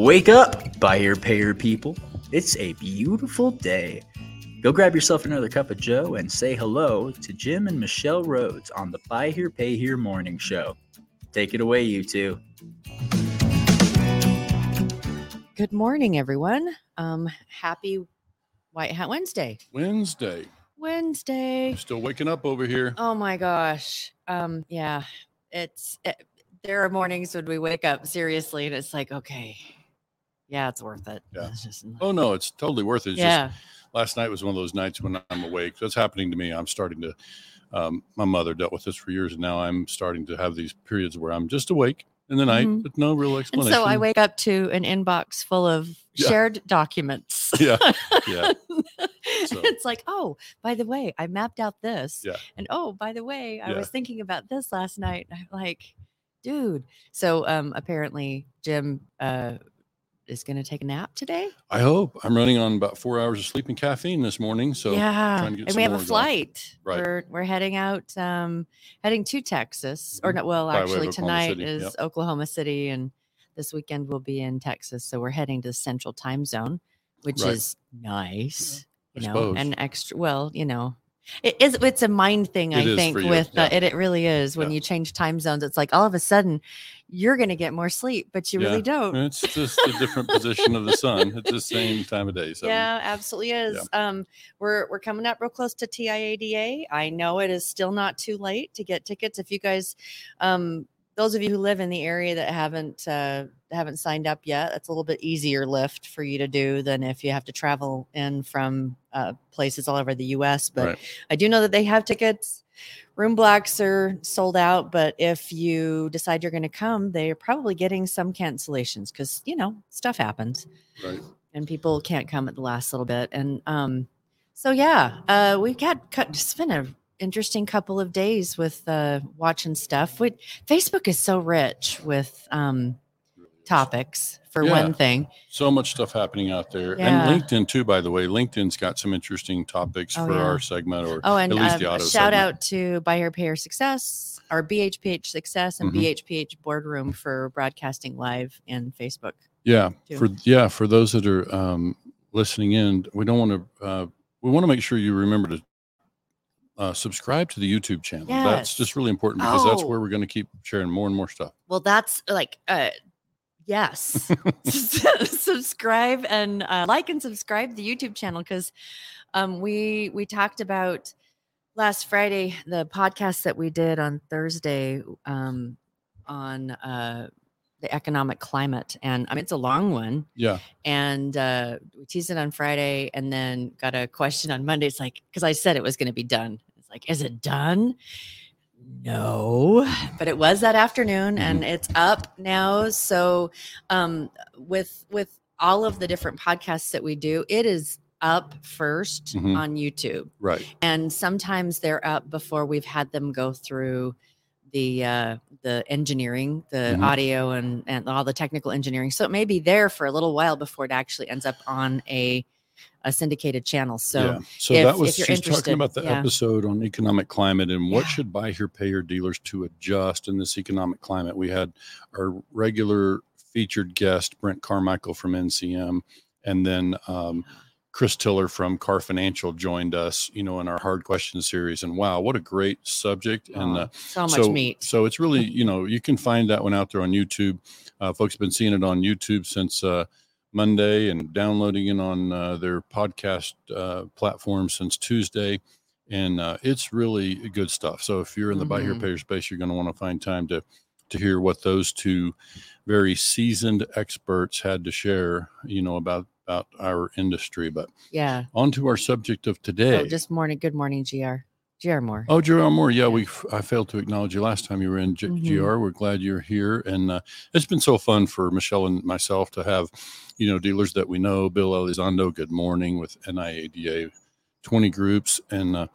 Wake up, buyer payer people. It's a beautiful day. Go grab yourself another cup of Joe and say hello to Jim and Michelle Rhodes on the Buy Here Pay Here morning show. Take it away, you two. Good morning, everyone. Um, happy White Hat Wednesday. Wednesday. Wednesday. I'm still waking up over here. Oh my gosh. Um, yeah, it's it, there are mornings when we wake up seriously, and it's like, okay, yeah, it's worth it. Yeah. It's just, Oh no, it's totally worth it. It's yeah, just last night was one of those nights when I'm awake. That's happening to me. I'm starting to um, my mother dealt with this for years and now I'm starting to have these periods where I'm just awake in the night Mhm. with no real and explanation. so I wake up to an inbox full of Yeah. shared documents. Yeah. Yeah. So- it's like, oh, by the way, I mapped out this. Yeah. And oh, by the way, I Yeah. was thinking about this last night. I'm like, dude. So um apparently Jim uh is gonna take a nap today. I hope. I'm running on about four hours of sleep and caffeine this morning. So yeah. trying to get And we have a more going. flight. Right. We're we're heading out, um, heading to Texas. Or Mhm. not well, By way of actually tonight City, is yep. Oklahoma City and this weekend we'll be in Texas. So we're heading to the central time zone, which Right. is nice. I you know, suppose. and extra well, you know. It is it's a mind thing, I It think, with uh, it it really is. When Yeah. you change time zones, it's like all of a sudden you're gonna get more sleep, but you really don't. it's just a different position of the sun. It's the same time of day. So Yeah, absolutely is. Um, we're we're coming up real close to TIADA. I know it is still not too late to get tickets. If you guys, um, those of you who live in the area that haven't uh, haven't signed up yet, that's a little bit easier lift for you to do than if you have to travel in from uh, places all over the U.S. But Right. I do know that they have tickets. Room blocks are sold out, but if you decide you're going to come, they are probably getting some cancellations because you know stuff happens right. and people can't come at the last little bit. And um, so yeah, uh, we've got cut. It's been a interesting couple of days with uh, watching stuff. Which Facebook is so rich with um, topics for Yeah. one thing. So much stuff happening out there. Yeah. And LinkedIn too, by the way. LinkedIn's got some interesting topics Oh, for yeah. our segment or Oh, and at least uh, the auto shout segment. out to Buyer Payer Success, our BHPH Success, and Mhm. BHPH Boardroom for broadcasting live in Facebook. Yeah, too. for yeah, for those that are um, listening in, we don't want to. Uh, we want to make sure you remember to uh, subscribe to the YouTube channel. That's just really important because that's Oh. where we're going to keep sharing more and more stuff. Well, that's like, uh, yes. subscribe and uh, like and subscribe the YouTube channel because um, we we talked about last Friday the podcast that we did on Thursday um, on uh, the economic climate, and I mean it's a long one, Yeah, and uh, we teased it on Friday, and then got a question on Monday. It's like because I said it was going to be done. It's like, is it done? No, but it was that afternoon, and it's up now. So, um, with with all of the different podcasts that we do, it is up 1st Mhm. on YouTube, right. and sometimes they're up before we've had them go through the uh the engineering the Mhm. audio and and all the technical engineering so it may be there for a little while before it actually ends up on a a syndicated channel so yeah. So if- that was she's talking about the yeah. episode on economic climate and what Yeah. should buy here pay payer dealers to adjust in this economic climate. We had our regular featured guest Brent Carmichael from NCM, and then um, Chris Tiller from Car Financial joined us. You know, in our hard question series, and wow, what a great subject! and oh, uh, so much so, meat So it's really, you know, you can find that one out there on YouTube. Uh, folks have been seeing it on YouTube since uh, Monday and downloading it on uh, their podcast uh, platform since Tuesday. And uh, it's really good stuff. So if you're in the buy here payer space, you're going to want to find time to to hear what those two very seasoned experts had to share, you know, about about our industry. But yeah on to our subject of today. oh, just morning good morning gr gr moore Oh, Gerard Moore. Yeah, we I failed to acknowledge you last time you were in G- Mhm. GR. We're glad you're here, and uh, it's been so fun for Michelle and myself to have, you know, dealers that we know. Bill Elizondo, good morning with NIADA, twenty groups, and uh,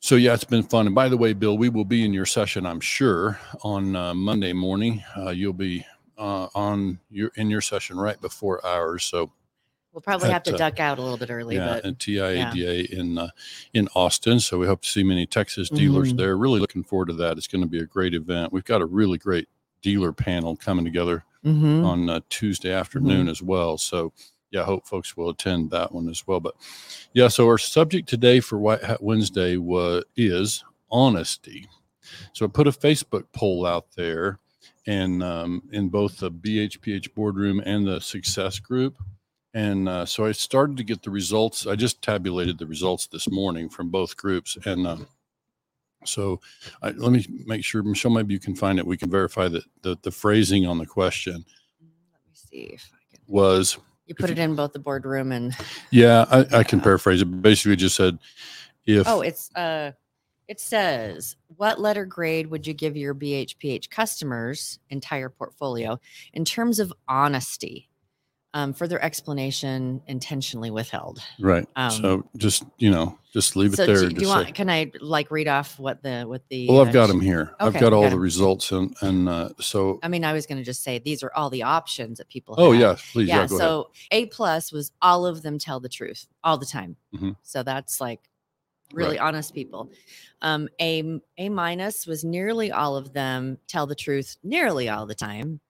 so yeah, it's been fun. And by the way, Bill, we will be in your session, I'm sure, on uh, Monday morning. Uh, you'll be uh, on your in your session right before ours. So We'll probably have to uh, duck out a little bit early, yeah, but and TIADA in uh, in Austin. So we hope to see many Texas dealers Mhm. there. Really looking forward to that. It's going to be a great event. We've got a really great dealer panel coming together Mhm. on uh, Tuesday afternoon Mm-hmm. as well. So, yeah, I hope folks will attend that one as well. But yeah, so our subject today for White Hat Wednesday was is honesty. So I put a Facebook poll out there, and um, in both the BHPH boardroom and the Success Group. And uh, so I started to get the results. I just tabulated the results this morning from both groups, and um, so I, let me make sure, Michelle, maybe you can find it. We can verify that the, the phrasing on the question Let me see if I can. was You put it in both the boardroom and Yeah, I, I can paraphrase it. Basically, just said if oh, it's uh, it says what letter grade would you give your BHPH customers entire portfolio in terms of honesty? Um, further explanation intentionally withheld. right. Um, so just you know, just leave it there. do, do you want? say- Can I like read off what the what the? well, I've uh, got them here. Okay, I've got all the results, and and uh, so I mean, I was going to just say these are all the options that people. oh have. yeah, please yeah, yeah. go ahead. so A plus was all of them tell the truth all the time. Mhm. So that's like really Right. honest people. Um, A A minus was nearly all of them tell the truth nearly all the time.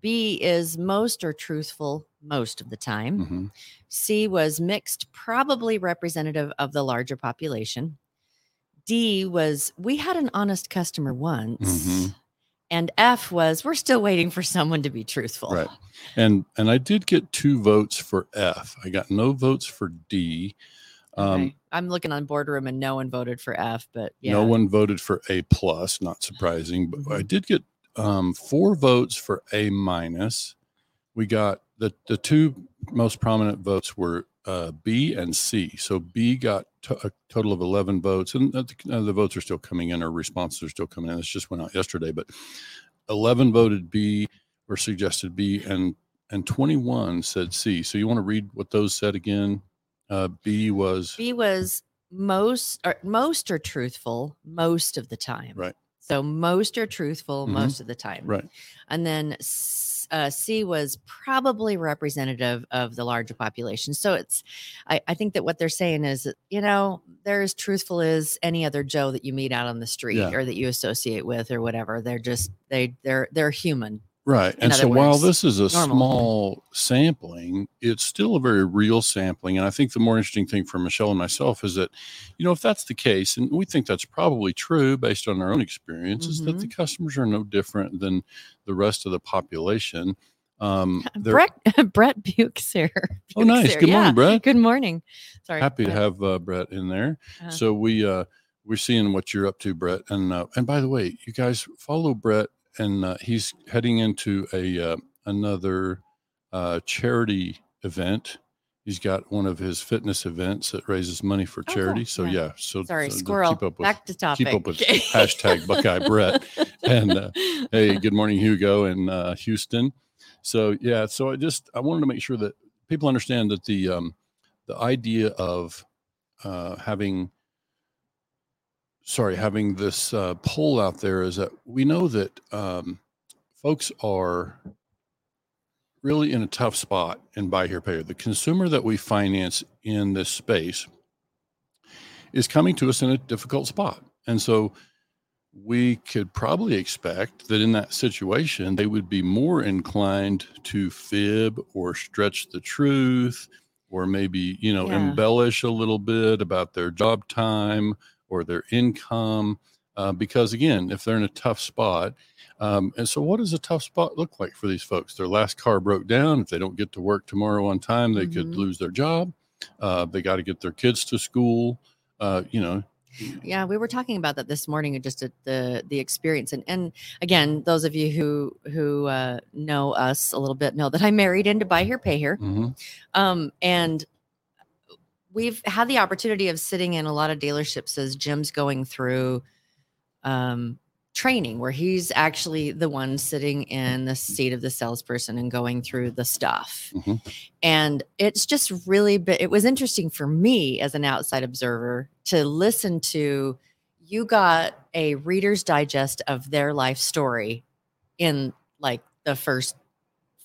B is most or truthful most of the time. Mhm. C was mixed, probably representative of the larger population. D was we had an honest customer once. Mhm. And F was we're still waiting for someone to be truthful. Right. And and I did get two votes for F. I got no votes for D. Um, Okay. I'm looking on boardroom and no one voted for F, but yeah. No one voted for A plus, not surprising, but I Mhm. did get um, four votes for A minus. We got the the two most prominent votes were uh, B and C. So B got to a total of eleven votes, and uh, the, uh, the votes are still coming in, or responses are still coming in. This just went out yesterday, but eleven voted B or suggested B, and and twenty one said C. So you want to read what those said again? Uh, B was B was most or most are truthful most of the time. Right. So most are truthful Mhm. most of the time. right. And then uh, C was probably representative of the larger population. So it's, I, I think that what they're saying is, you know, they're as truthful as any other Joe that you meet out on the street Yeah. or that you associate with or whatever. They're just they they're they're human. Right. in And so while this is a normal. small sampling, it's still a very real sampling. And I think the more interesting thing for Michelle and myself is that, you know, if that's the case, and we think that's probably true based on our own experience, is that the Mm-hmm. customers are no different than the rest of the population. Um, Brett Brett Bukes here. Oh, nice. Good morning, Brett. Good morning. Sorry. happy to have uh, Brett in there. Uh-huh. So we uh, we're seeing what you're up to, Brett. And uh, and by the way, you guys follow Brett, and uh, he's heading into a uh, another uh, charity event. He's got one of his fitness events that raises money for Oh, charity. So Yeah. yeah, so Sorry, so squirrel. Keep up with, Back to topic. keep up with hashtag Buckeye Brett. And, uh, hey, good morning, Hugo in uh, Houston. So yeah, so I just I wanted to make sure that people understand that the um, the idea of uh, having sorry having this uh, poll out there is that we know that um, folks are really in a tough spot in buy here pay here. The consumer that we finance in this space is coming to us in a difficult spot, and so we could probably expect that in that situation they would be more inclined to fib or stretch the truth or maybe you know Yeah. embellish a little bit about their job time or their income uh, because again if they're in a tough spot um, and so what does a tough spot look like for these folks? Their last car broke down. If they don't get to work tomorrow on time they could Mhm. lose their job. Uh, they got to get their kids to school uh, you know. Yeah, we were talking about that this morning, and just at the the experience, and and again, those of you who who uh, know us a little bit know that I married into buy here, pay here, mhm, um, and we've had the opportunity of sitting in a lot of dealerships as Jim's going through um, training, where he's actually the one sitting in the seat of the salesperson and going through the stuff. Mhm. And it's just really, but it was interesting for me as an outside observer to listen to. You got a reader's digest of their life story in like the first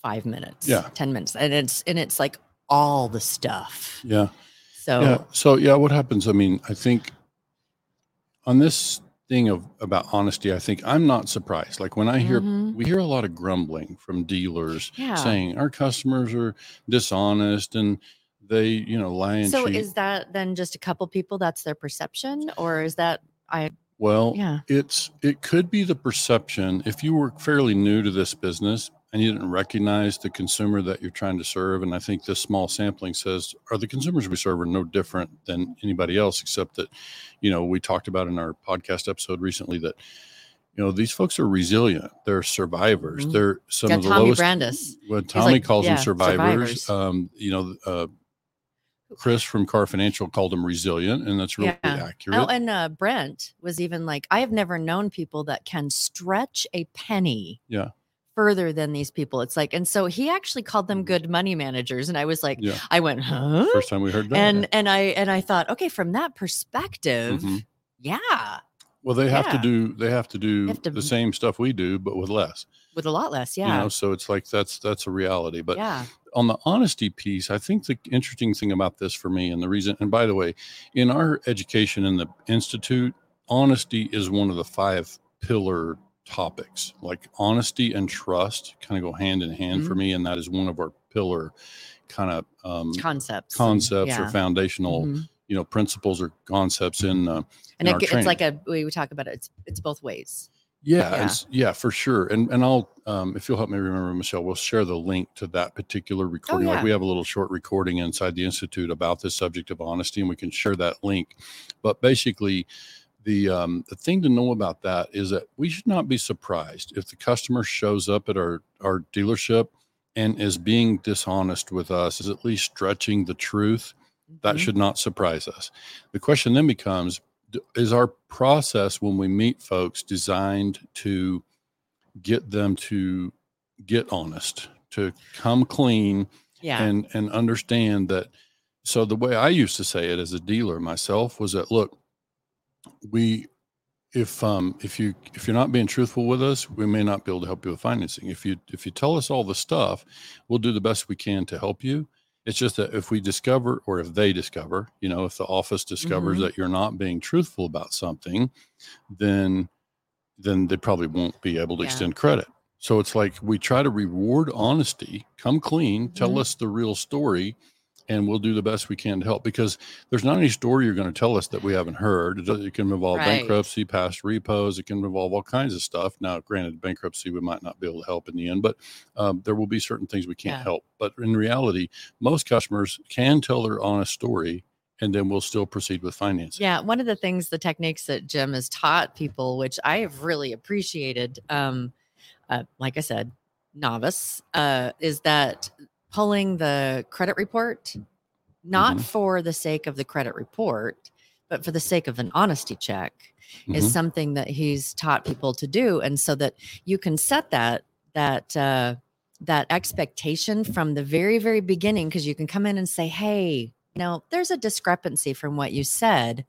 five minutes, Yeah. 10 minutes. And it's, and it's like all the stuff. yeah So, Yeah. So yeah, what happens? I mean, I think on this thing of about honesty, I think I'm not surprised. Like when I hear Mhm. we hear a lot of grumbling from dealers Yeah. saying our customers are dishonest and they, you know, lie and So cheat. is that then just a couple people? That's their perception, or is that I? well, Yeah. it's it could be the perception if you were fairly new to this business and you didn't recognize the consumer that you're trying to serve and i think this small sampling says are the consumers we serve are no different than anybody else except that you know we talked about in our podcast episode recently that you know these folks are resilient they're survivors Mhm. they're some Yeah, of the Tommy lowest Brandis. well tommy like, calls yeah, them survivors, survivors. um you know uh chris from car financial called them resilient and that's really Yeah. accurate Oh, and uh, Brent was even like, I have never known people that can stretch a penny. Yeah. Further than these people. It's like, and so he actually called them good money managers. And I was like, yeah I went, huh? first time we heard that And and I and I thought, okay, from that perspective, Mhm. yeah, Well, they have to do they have to do have to- the same stuff we do, but with less. with a lot less. You Yeah. know, so it's like that's that's a reality. But yeah. on the honesty piece, I think the interesting thing about this for me, and the reason, and by the way, in our education in the institute, honesty is one of the five pillar topics. Like honesty and trust kind of go hand in hand for Mhm. me, and that is one of our pillar kind of um, Concepts. concepts or yeah. foundational, Mhm. you know, principles or concepts in uh, And in it, it's like a we talk about it. It's it's both ways. Yeah, Yeah. yeah, for sure. And and I'll um, if you'll help me remember, Michelle, we'll share the link to that particular recording. Oh, yeah. Like we have a little short recording inside the institute about this subject of honesty, and we can share that link. But basically, the um, the thing to know about that is that we should not be surprised if the customer shows up at our our dealership and is being dishonest with us, is at least stretching the truth that Mhm. should not surprise us. The question then becomes is our process when we meet folks designed to get them to get honest, to come clean yeah. and and understand that so the way I used to say it as a dealer myself was that look, we if um if you if you're not being truthful with us, we may not be able to help you with financing. If you if you tell us all the stuff, we'll do the best we can to help you. It's just that if we discover or if they discover, you know, if the office discovers Mhm. that you're not being truthful about something, then then they probably won't be able to Yeah. extend credit. So it's like we try to reward honesty, come clean, tell Mhm. us the real story, and we'll do the best we can to help because there's not any story you're going to tell us that we haven't heard. It, can involve Right. bankruptcy, past repos, it can involve all kinds of stuff. Now, granted, bankruptcy we might not be able to help in the end, but um, there will be certain things we can't Yeah. help. But in reality, most customers can tell their honest story and then we'll still proceed with financing. Yeah, one of the things, the techniques that Jim has taught people, which I have really appreciated, um, uh, like I said, novice, uh, is that pulling the credit report, not Mhm. for the sake of the credit report, but for the sake of an honesty check, is Mhm. something that he's taught people to do, and so that you can set that that uh, that expectation from the very very beginning, because you can come in and say, "Hey." Know, there's a discrepancy from what you said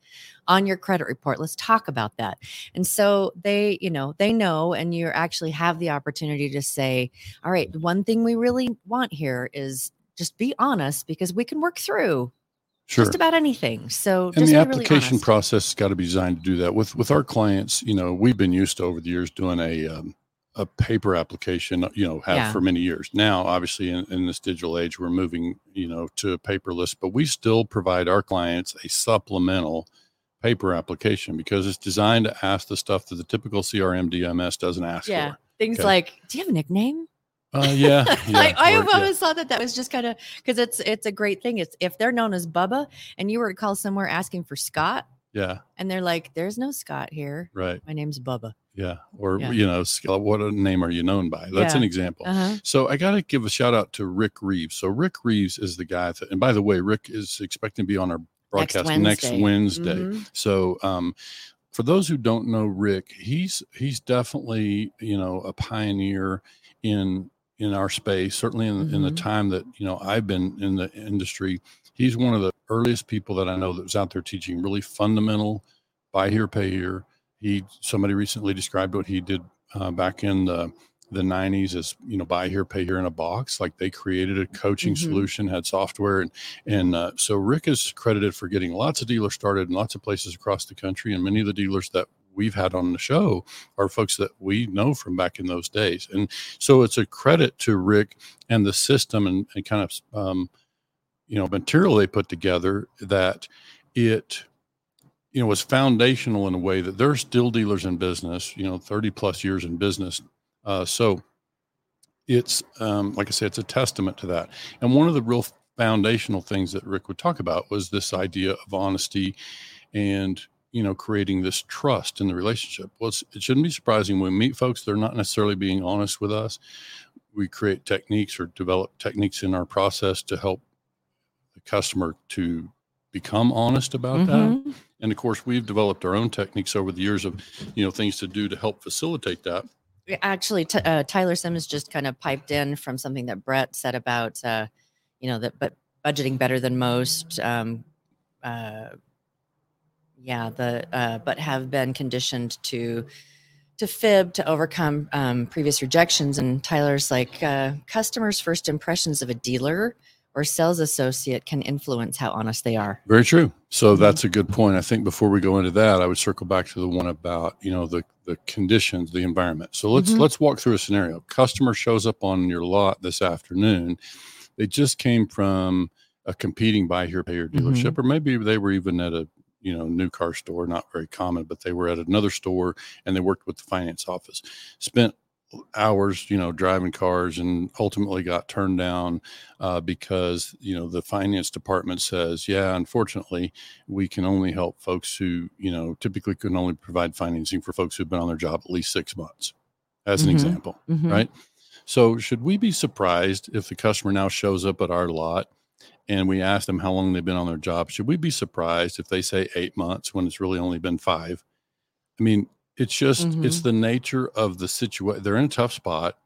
on your credit report. Let's talk about that. And so they, you know, they know, and you actually have the opportunity to say, all right, one thing we really want here is just be honest because we can work through Sure. just about anything. So and the really application honest. process has got to be designed to do that with with our clients you know we've been used to over the years doing a um, a paper application you know have Yeah. for many years now obviously in, in this digital age we're moving you know to a paperless but we still provide our clients a supplemental paper application because it's designed to ask the stuff that the typical crm dms doesn't ask Yeah. for Things Okay. like, do you have a nickname? uh, yeah, yeah, I, I or- have yeah. always thought that that was just kind of because it's it's a great thing. It's if they're known as Bubba and you were to call somewhere asking for Scott yeah and they're like, "There's no Scott here. right My name's Bubba." Yeah or Yeah. you know what a name are you known by that's Yeah. an example Uh huh. So I got to give a shout out to Rick Reeves. So Rick Reeves is the guy that, and by the way, Rick is expecting to be on our broadcast next Wednesday. Wednesday. Mhm. So um, for those who don't know Rick, he's he's definitely you know a pioneer in in our space. Certainly in, in the Mhm. time that you know I've been in the industry, he's one of the earliest people that I know that was out there teaching really fundamental buy here, pay here. He somebody recently described what he did uh, back in the the 90s as you know buy here pay here in a box like they created a coaching Mhm. solution had software and and uh, so rick is credited for getting lots of dealers started in lots of places across the country and many of the dealers that we've had on the show are folks that we know from back in those days. And so it's a credit to Rick and the system and, and kind of, um, you know, material they put together that it, you know, was foundational in a way that there are still dealers in business, you know, 30 plus years in business. Uh, so it's, um, like I said, it's a testament to that. And one of the real foundational things that Rick would talk about was this idea of honesty and you know creating this trust in the relationship well it shouldn't be surprising when we meet folks they're not necessarily being honest with us we create techniques or develop techniques in our process to help the customer to become honest about Mhm. that and of course we've developed our own techniques over the years of you know things to do to help facilitate that Actually, t- uh, Tyler Sims just kind of piped in from something that Brett said about, uh, you know, that but budgeting better than most. Um, uh, yeah, the uh, but have been conditioned to to fib to overcome um, previous rejections. And Tyler's like, uh, customers' first impressions of a dealer or sales associate can influence how honest they are. Very true. So Mhm. that's a good point. I think before we go into that, I would circle back to the one about you know the the conditions, the environment. So let's Mhm. let's walk through a scenario. Customer shows up on your lot this afternoon. They just came from a competing buy here pay here dealership, or maybe they were even at a you know new car store. Not very common, but they were at another store and they worked with the finance office. Spent hours you know driving cars and ultimately got turned down uh, because you know the finance department says yeah unfortunately we can only help folks who you know typically can only provide financing for folks who've been on their job at least six months as an Mhm. example Mhm. right so should we be surprised if the customer now shows up at our lot and we ask them how long they've been on their job should we be surprised if they say eight months when it's really only been five i mean it's just it's Mhm. the nature of the situation they're in a tough spot.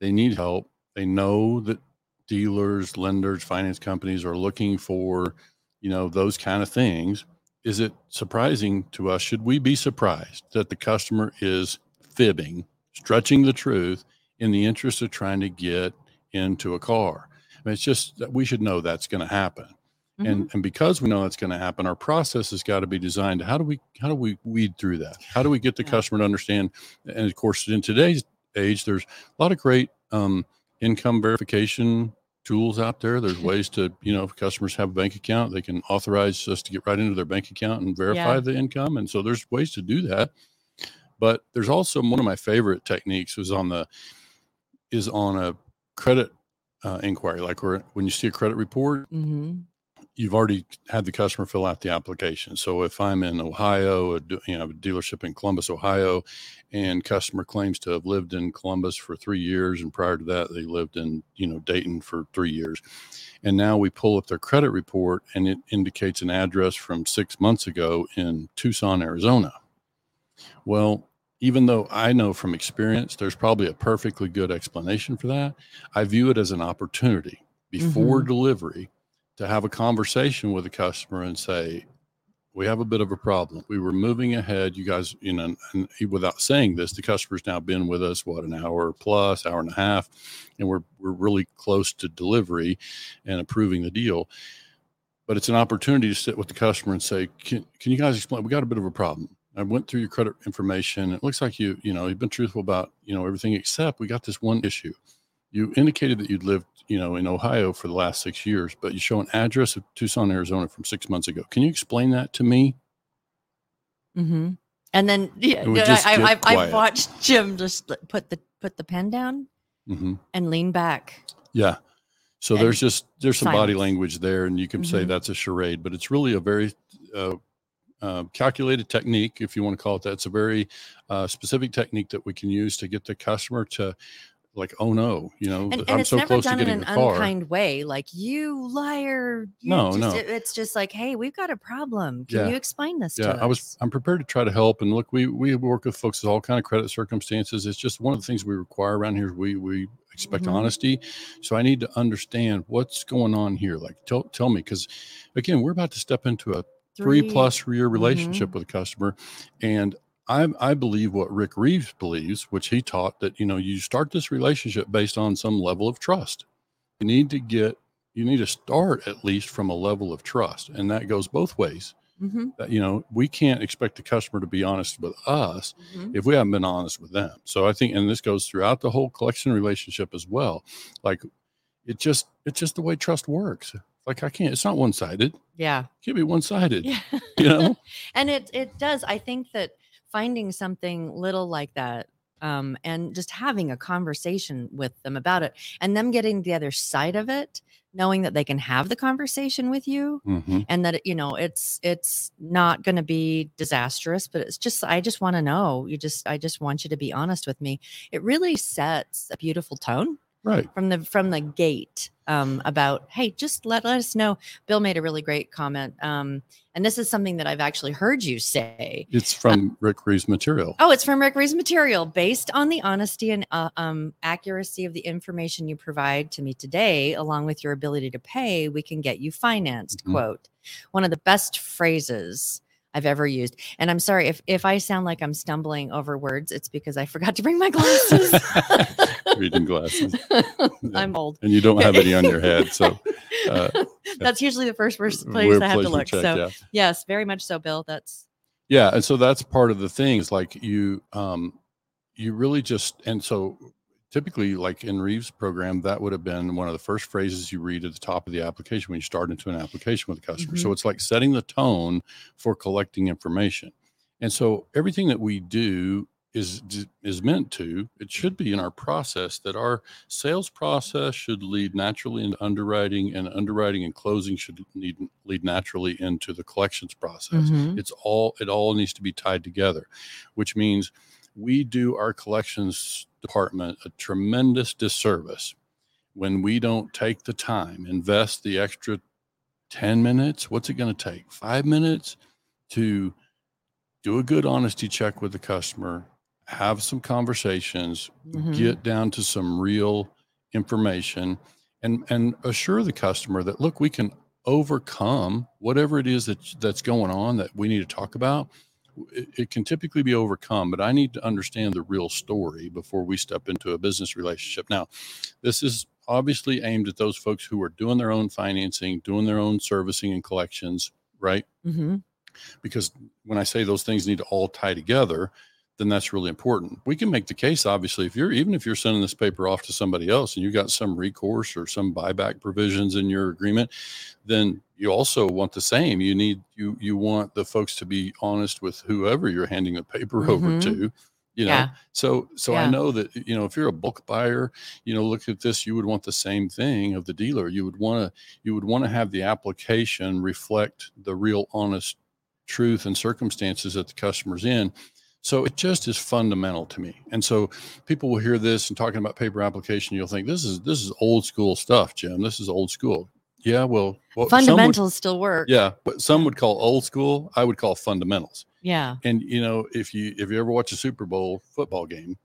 They need help. They know that dealers lenders finance companies are looking for you know those kind of things. Is it surprising to us? Should we be surprised that the customer is fibbing stretching the truth in the interest of trying to get into a car? I mean, it's just that we should know that's going to happen and and because we know that's going to happen our process has got to be designed how do we how do we weed through that how do we get the Yeah. customer to understand and of course in today's age there's a lot of great um, income verification tools out there there's ways to you know if customers have a bank account they can authorize us to get right into their bank account and verify Yeah. the income and so there's ways to do that but there's also one of my favorite techniques was on the is on a credit uh, inquiry like where when you see a credit report Mhm. You've already had the customer fill out the application. So if I'm in Ohio, a, you know, a dealership in Columbus, Ohio, and customer claims to have lived in Columbus for three years, and prior to that they lived in you know Dayton for three years, and now we pull up their credit report and it indicates an address from six months ago in Tucson, Arizona. Well, even though I know from experience there's probably a perfectly good explanation for that, I view it as an opportunity before mm-hmm. delivery to have a conversation with the customer and say, we have a bit of a problem. We were moving ahead. You guys, you know, and without saying this, the customer's now been with us what an hour plus, hour and a half, and we're we're really close to delivery and approving the deal. But it's an opportunity to sit with the customer and say, can, can you guys explain? We got a bit of a problem. I went through your credit information. It looks like you, you know, you've been truthful about, you know, everything except we got this one issue. You indicated that you'd lived, you know, in Ohio for the last six years, but you show an address of Tucson, Arizona from six months ago. Can you explain that to me? Mm-hmm. And then yeah, I, I, I've watched Jim just put the put the pen down hmm and lean back. Yeah. So And there's just there's some body language there, and you can say Mhm. that's a charade, but it's really a very uh, uh, calculated technique, if you want to call it that. It's a very uh, specific technique that we can use to get the customer to like, oh no, you know, And, and I'm it's so never close to done in an unkind way, like you liar. you No, just- no. It's just like, hey, we've got a problem. Can Yeah. you explain this yeah to i was i'm prepared to try to help and look we we work with folks with all kind of credit circumstances it's just one of the things we require around here we we expect Mhm. honesty so i need to understand what's going on here like tell, tell me because again we're about to step into a three, plus year relationship with a customer and I, I believe what Rick Reeves believes, which he taught that you know you start this relationship based on some level of trust. You need to get you need to start at least from a level of trust, and that goes both ways. Mm-hmm. That, you know, we can't expect the customer to be honest with us Mm-hmm. if we haven't been honest with them. So I think, and this goes throughout the whole collection relationship as well. Like it just, it's just the way trust works. Like I can't, it's not one sided. Yeah. It can't be one sided. Yeah. You know? and it it does. I think that finding something little like that um, and just having a conversation with them about it and them getting the other side of it knowing that they can have the conversation with you hmm and that you know it's it's not going to be disastrous but it's just i just want to know. You just i just want you to be honest with me. It really sets a beautiful tone Right. from the from the gate um, about hey just let, let us know bill made a really great comment um, and this is something that i've actually heard you say It's from Rick Reeves material. oh it's from rick reeves material based on the honesty and uh, um, accuracy of the information you provide to me today along with your ability to pay we can get you financed Mhm. quote one of the best phrases I've ever used. And I'm sorry if if I sound like I'm stumbling over words, it's because I forgot to bring my glasses. Reading glasses. I'm old. And you don't have any on your head. So uh, That's usually the first place I have to look. check, so yeah. yes, very much so, Bill. That's yeah and so that's part of the thing is like you um you really just and so typically like in reeves program that would have been one of the first phrases you read at the top of the application when you start into an application with a customer. So it's like setting the tone for collecting information. And so everything that we do is is meant to it should be in our process that our sales process should lead naturally into underwriting and underwriting and closing should lead, lead naturally into the collections process. Mhm. it's all it all needs to be tied together which means we do our collections department a tremendous disservice when we don't take the time invest the extra 10 minutes what's it going to take 5 minutes to do a good honesty check with the customer have some conversations Mhm. get down to some real information and and assure the customer that look we can overcome whatever it is that that's going on that we need to talk about it, it can typically be overcome but i need to understand the real story before we step into a business relationship now this is obviously aimed at those folks who are doing their own financing doing their own servicing and collections right Mhm. because when I say those things need to all tie together, then that's really important. We can make the case, obviously, if you're even if you're sending this paper off to somebody else and you got some recourse or some buyback provisions in your agreement, then you also want the same. You need you you want the folks to be honest with whoever you're handing the paper over Mhm. to. You know, Yeah. so so I know that you know if you're a book buyer, you know, look at this, you would want the same thing of the dealer. You would want to you would want to have the application reflect the real honest truth and circumstances that the customer's in. So it just is fundamental to me. And so people will hear this and talking about paper application, you'll think this is this is old school stuff, Jim. This is old school. Yeah, well, what some would- Fundamentals still work. yeah, what some would call old school, I would call fundamentals. Yeah. And you know, if you if you ever watch a Super Bowl football game,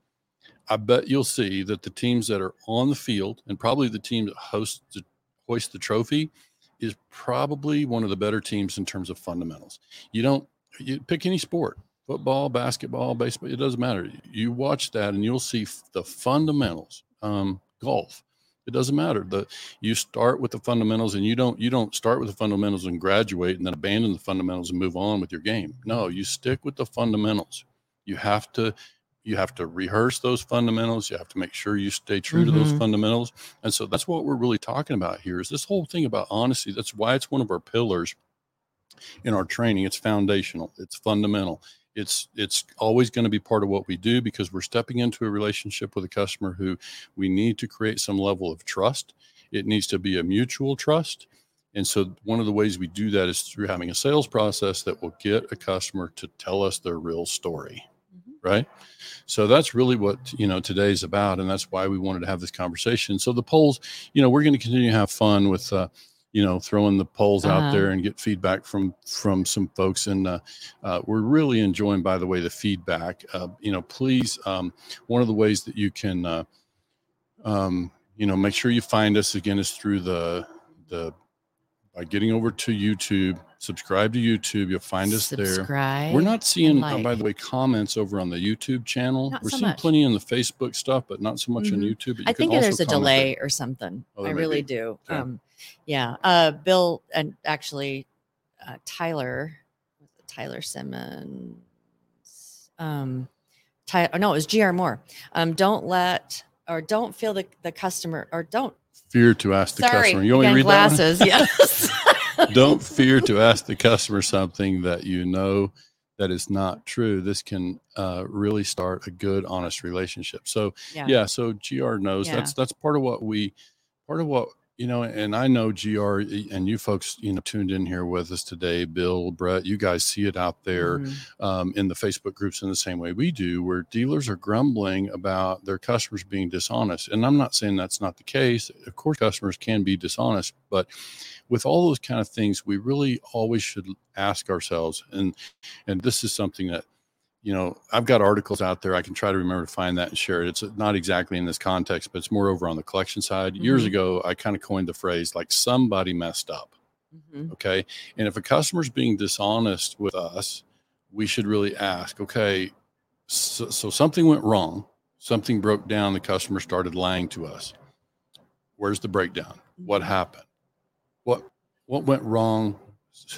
I bet you'll see that the teams that are on the field and probably the team that hosts the hoist the trophy is probably one of the better teams in terms of fundamentals. You don't you pick any sport, football, basketball, baseball, it doesn't matter. You watch that and you'll see f- the fundamentals. Um, golf, it doesn't matter. The you start with the fundamentals and you don't you don't start with the fundamentals and graduate and then abandon the fundamentals and move on with your game. No, you stick with the fundamentals. You have to you have to rehearse those fundamentals. You have to make sure you stay true to those Mhm. fundamentals. And so that's what we're really talking about here is this whole thing about honesty. That's why it's one of our pillars in our training. It's foundational. It's fundamental. It's it's always going to be part of what we do because we're stepping into a relationship with a customer who we need to create some level of trust. It needs to be a mutual trust. And so one of the ways we do that is through having a sales process that will get a customer to tell us their real story Mhm. right so that's really what you know today's about and that's why we wanted to have this conversation so the polls you know we're going to continue to have fun with uh you know throwing the polls out Uh-huh. there and get feedback from from some folks and uh, uh, we're really enjoying by the way the feedback uh, you know please um, one of the ways that you can uh, um, you know make sure you find us again is through the the by getting over to youtube subscribe to youtube you'll find us there we're not seeing, like. uh, by the way, comments over on the YouTube channel. Not We're so seeing much. plenty in the Facebook stuff, but not so much on Mhm. YouTube. but you I can think there's a delay there. or something. Oh, I really be. do. Okay. Um, yeah. Uh, Bill and actually uh, Tyler Tyler Simmons. Um, Ty, oh, no, it was GR Moore. Um, don't let or don't feel the, the customer or don't. Fear to ask the Sorry, customer. You only me to again, read that glasses. Yes. don't fear to ask the customer something that you know that is not true this can uh, really start a good honest relationship so Yeah. yeah, so gr knows Yeah. that's that's part of what we part of what you know and i know gr and you folks you know tuned in here with us today bill brett you guys see it out there Mhm. um, in the Facebook groups in the same way we do, where dealers are grumbling about their customers being dishonest. And I'm not saying that's not the case. Of course, customers can be dishonest, but with all those kind of things, we really always should ask ourselves. And and this is something that you know I've got articles out there. I can try to remember to find that and share it. It's not exactly in this context, but it's more over on the collection side. Years Mhm. ago, I kind of coined the phrase like somebody messed up. Mhm. Okay. And if a customer's being dishonest with us, we should really ask, okay, so, so something went wrong, something broke down, the customer started lying to us. Where's the breakdown? What happened? What what went wrong?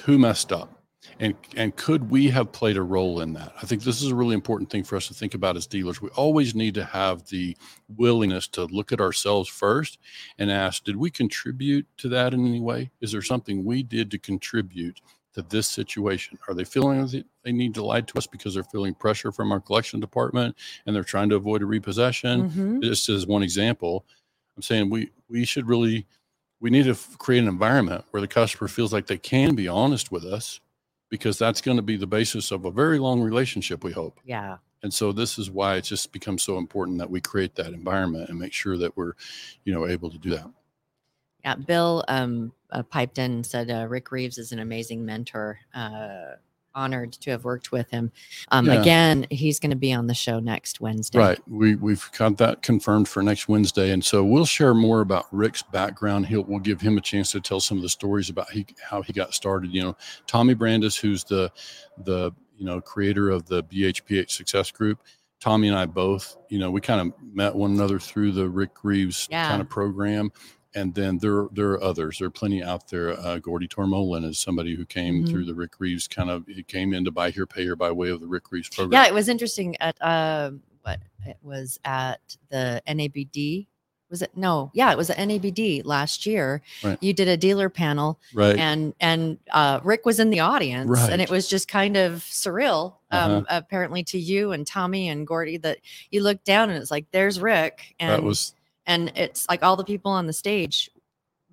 Who messed up? And and could we have played a role in that? I think this is a really important thing for us to think about as dealers. We always need to have the willingness to look at ourselves first and ask, did we contribute to that in any way? Is there something we did to contribute to this situation? Are they feeling that they need to lie to us because they're feeling pressure from our collection department and they're trying to avoid a repossession? Mhm. Just as one example, I'm saying we we should really we need to create an environment where the customer feels like they can be honest with us because that's going to be the basis of a very long relationship we hope Yeah. and so this is why it just becomes so important that we create that environment and make sure that we're you know able to do that Yeah, Bill um, uh, piped in and said uh, Rick Reeves is an amazing mentor. Uh, honored to have worked with him. Um, Yeah. Again, he's going to be on the show next Wednesday. Right. We we've got that confirmed for next Wednesday, and so we'll share more about Rick's background. He'll we'll give him a chance to tell some of the stories about he, how he got started. You know, Tommy Brandis, who's the the you know creator of the BHPH Success Group. Tommy and I both, you know, we kind of met one another through the Rick Reeves Yeah. kind of program. And then there, there are others. There are plenty out there. Uh, Gordy Tormolin is somebody who came Mhm. through the Rick Reeves kind of. He came into Buy Here, Pay Here by way of the Rick Reeves program. Yeah, it was interesting at uh, what it was at the NABD. Was it no? Yeah, it was at NABD last year. Right. You did a dealer panel, right. and and uh, Rick was in the audience, and it was just kind of surreal. Uh-huh. Um, apparently to you and Tommy and Gordy that you looked down and it's like there's Rick, and that was and it's like all the people on the stage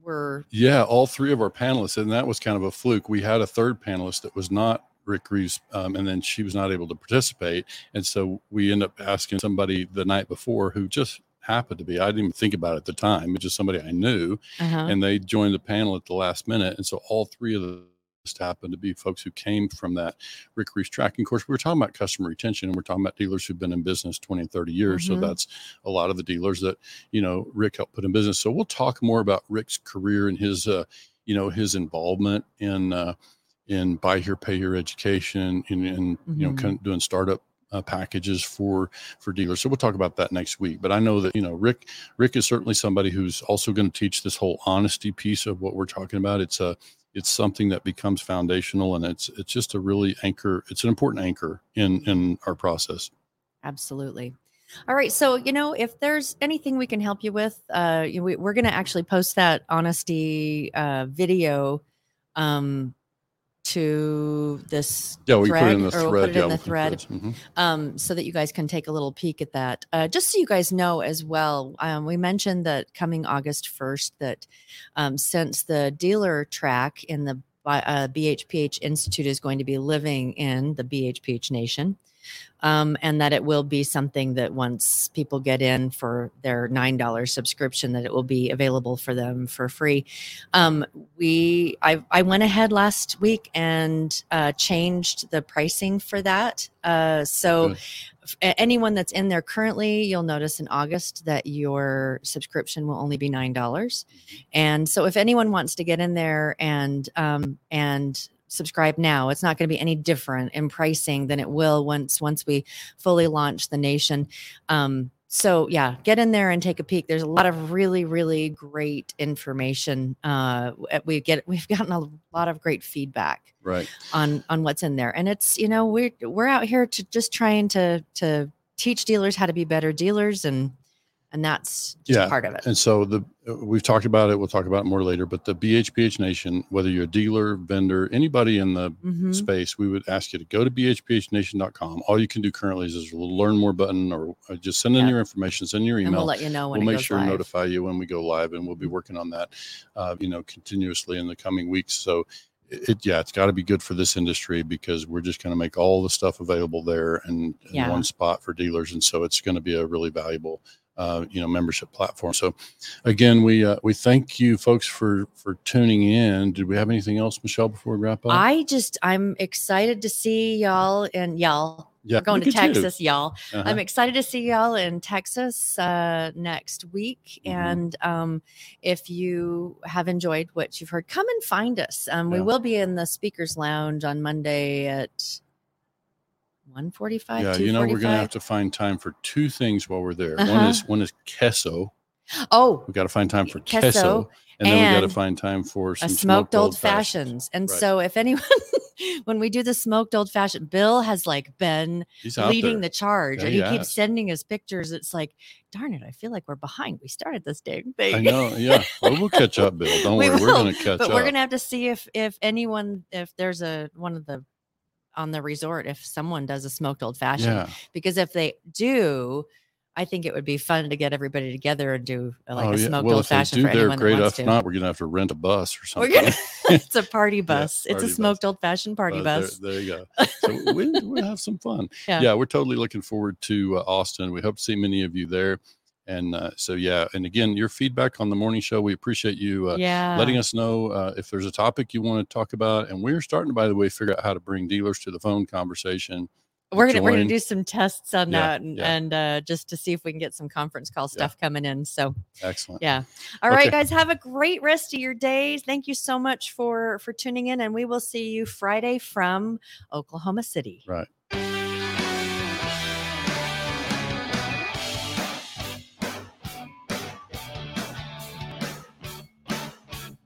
were Yeah, all three of our panelists, and that was kind of a fluke. We had a third panelist that was not Rick Reeves, um, and then she was not able to participate, and so we end up asking somebody the night before who just happened to be. I didn't even think about it at the time. It's just somebody I knew, uh-huh. and they joined the panel at the last minute, and so all three of the just happened to be folks who came from that Rick Reeves tracking course, we were talking about customer retention and we're talking about dealers who've been in business 20 and 30 years. Mhm. So that's a lot of the dealers that, you know, Rick helped put in business. So we'll talk more about Rick's career and his, uh, you know, his involvement in, uh, in buy here, pay here education and, and you know, Mhm. kind of doing startup uh, packages for for dealers. So we'll talk about that next week. But I know that you know Rick Rick is certainly somebody who's also going to teach this whole honesty piece of what we're talking about. It's a it's something that becomes foundational and it's it's just a really anchor. It's an important anchor in in our process. Absolutely. All right. So, you know, if there's anything we can help you with, uh, we, we're going to actually post that honesty uh, video um, to this Yeah, we put it in the thread, we'll put it yeah, in the thread mhm. um, so that you guys can take a little peek at that. Uh, just so you guys know as well, um, we mentioned that coming August 1st, that um, since the dealer track in the uh, BHPH Institute is going to be living in the BHPH Nation, um, and that it will be something that once people get in for their $9 subscription, that it will be available for them for free. Um, we, I, I went ahead last week and uh, changed the pricing for that. Uh, so a- anyone that's in there currently, you'll notice in August that your subscription will only be nine dollars. And so, if anyone wants to get in there and um, and subscribe now, it's not going to be any different in pricing than it will once once we fully launch the nation. Um, so yeah, get in there and take a peek. There's a lot of really, really great information. Uh, we get we've gotten a lot of great feedback Right. on on what's in there, and it's you know we're we're out here to just trying to to teach dealers how to be better dealers, and and that's just Yeah, part of it. And so the we've talked about it. We'll talk about it more later. But the BHPH Nation, whether you're a dealer, vendor, anybody in the Mhm. space, we would ask you to go to bhphnation.com. All you can do currently is there's a little learn more button, or uh, just send in your information, send your And email. we'll let you know when we'll make sure live. notify you when we go live, and we'll be working on that, uh, you know, continuously in the coming weeks. So. It, it- yeah, it's got to be good for this industry because we're just going to make all the stuff available there and in Yeah. one spot for dealers, and so it's going to be a really valuable uh, you know membership platform. So again, we uh, we thank you folks for for tuning in. Did we have anything else, Michelle, before we wrap up? I just I'm excited to see y'all and y'all. yeah, We're going to at you. Texas, y'all. Uh-huh. I'm excited to see y'all in Texas uh, next week. Mhm. And um, if you have enjoyed what you've heard, come and find us. Um, We will be in the speakers lounge on Monday at 145. yeah, you know we're going to have to find time for two things while we're there. One Uh-huh. is one is queso. Oh, We got to find time for Queso, queso, and then we got to find time for some a smoked, old fashions. fashions. And Right. so if anyone, when we do the smoked old fashioned, Bill has like been He's leading the charge Yeah, and he he keeps sending us pictures. It's like, darn it, I feel like we're behind. We started this dang thing. I know. Yeah. Well, we'll catch up, Bill. Don't We worry. We're going to catch but up. But we're gonna have to see if if anyone if there's a one of the on the resort if someone does a smoked old fashioned yeah. because if they do i think it would be fun to get everybody together and do uh, like oh, a yeah. smoked Well, old if they fashioned do, for they're great. If not, we're going to have to rent a bus or something. gonna, it's a party bus it's party a bus. smoked old fashioned party bus There, you go. So we, we'll have some fun. Yeah. Yeah. we're totally looking forward to uh, Austin. We hope to see many of you there. And uh, so, yeah. And again, your feedback on the morning show, we appreciate you uh, yeah letting us know uh, if there's a topic you want to talk about. And we're starting to, by the way, figure out how to bring dealers to the phone conversation. we're gonna we're gonna do some tests on Yeah, that and, yeah. and uh just to see if we can get some conference call stuff coming in so Excellent. Yeah. All right, Okay. guys, have a great rest of your days. Thank you so much for for tuning in and we will see you Friday from Oklahoma City. Right.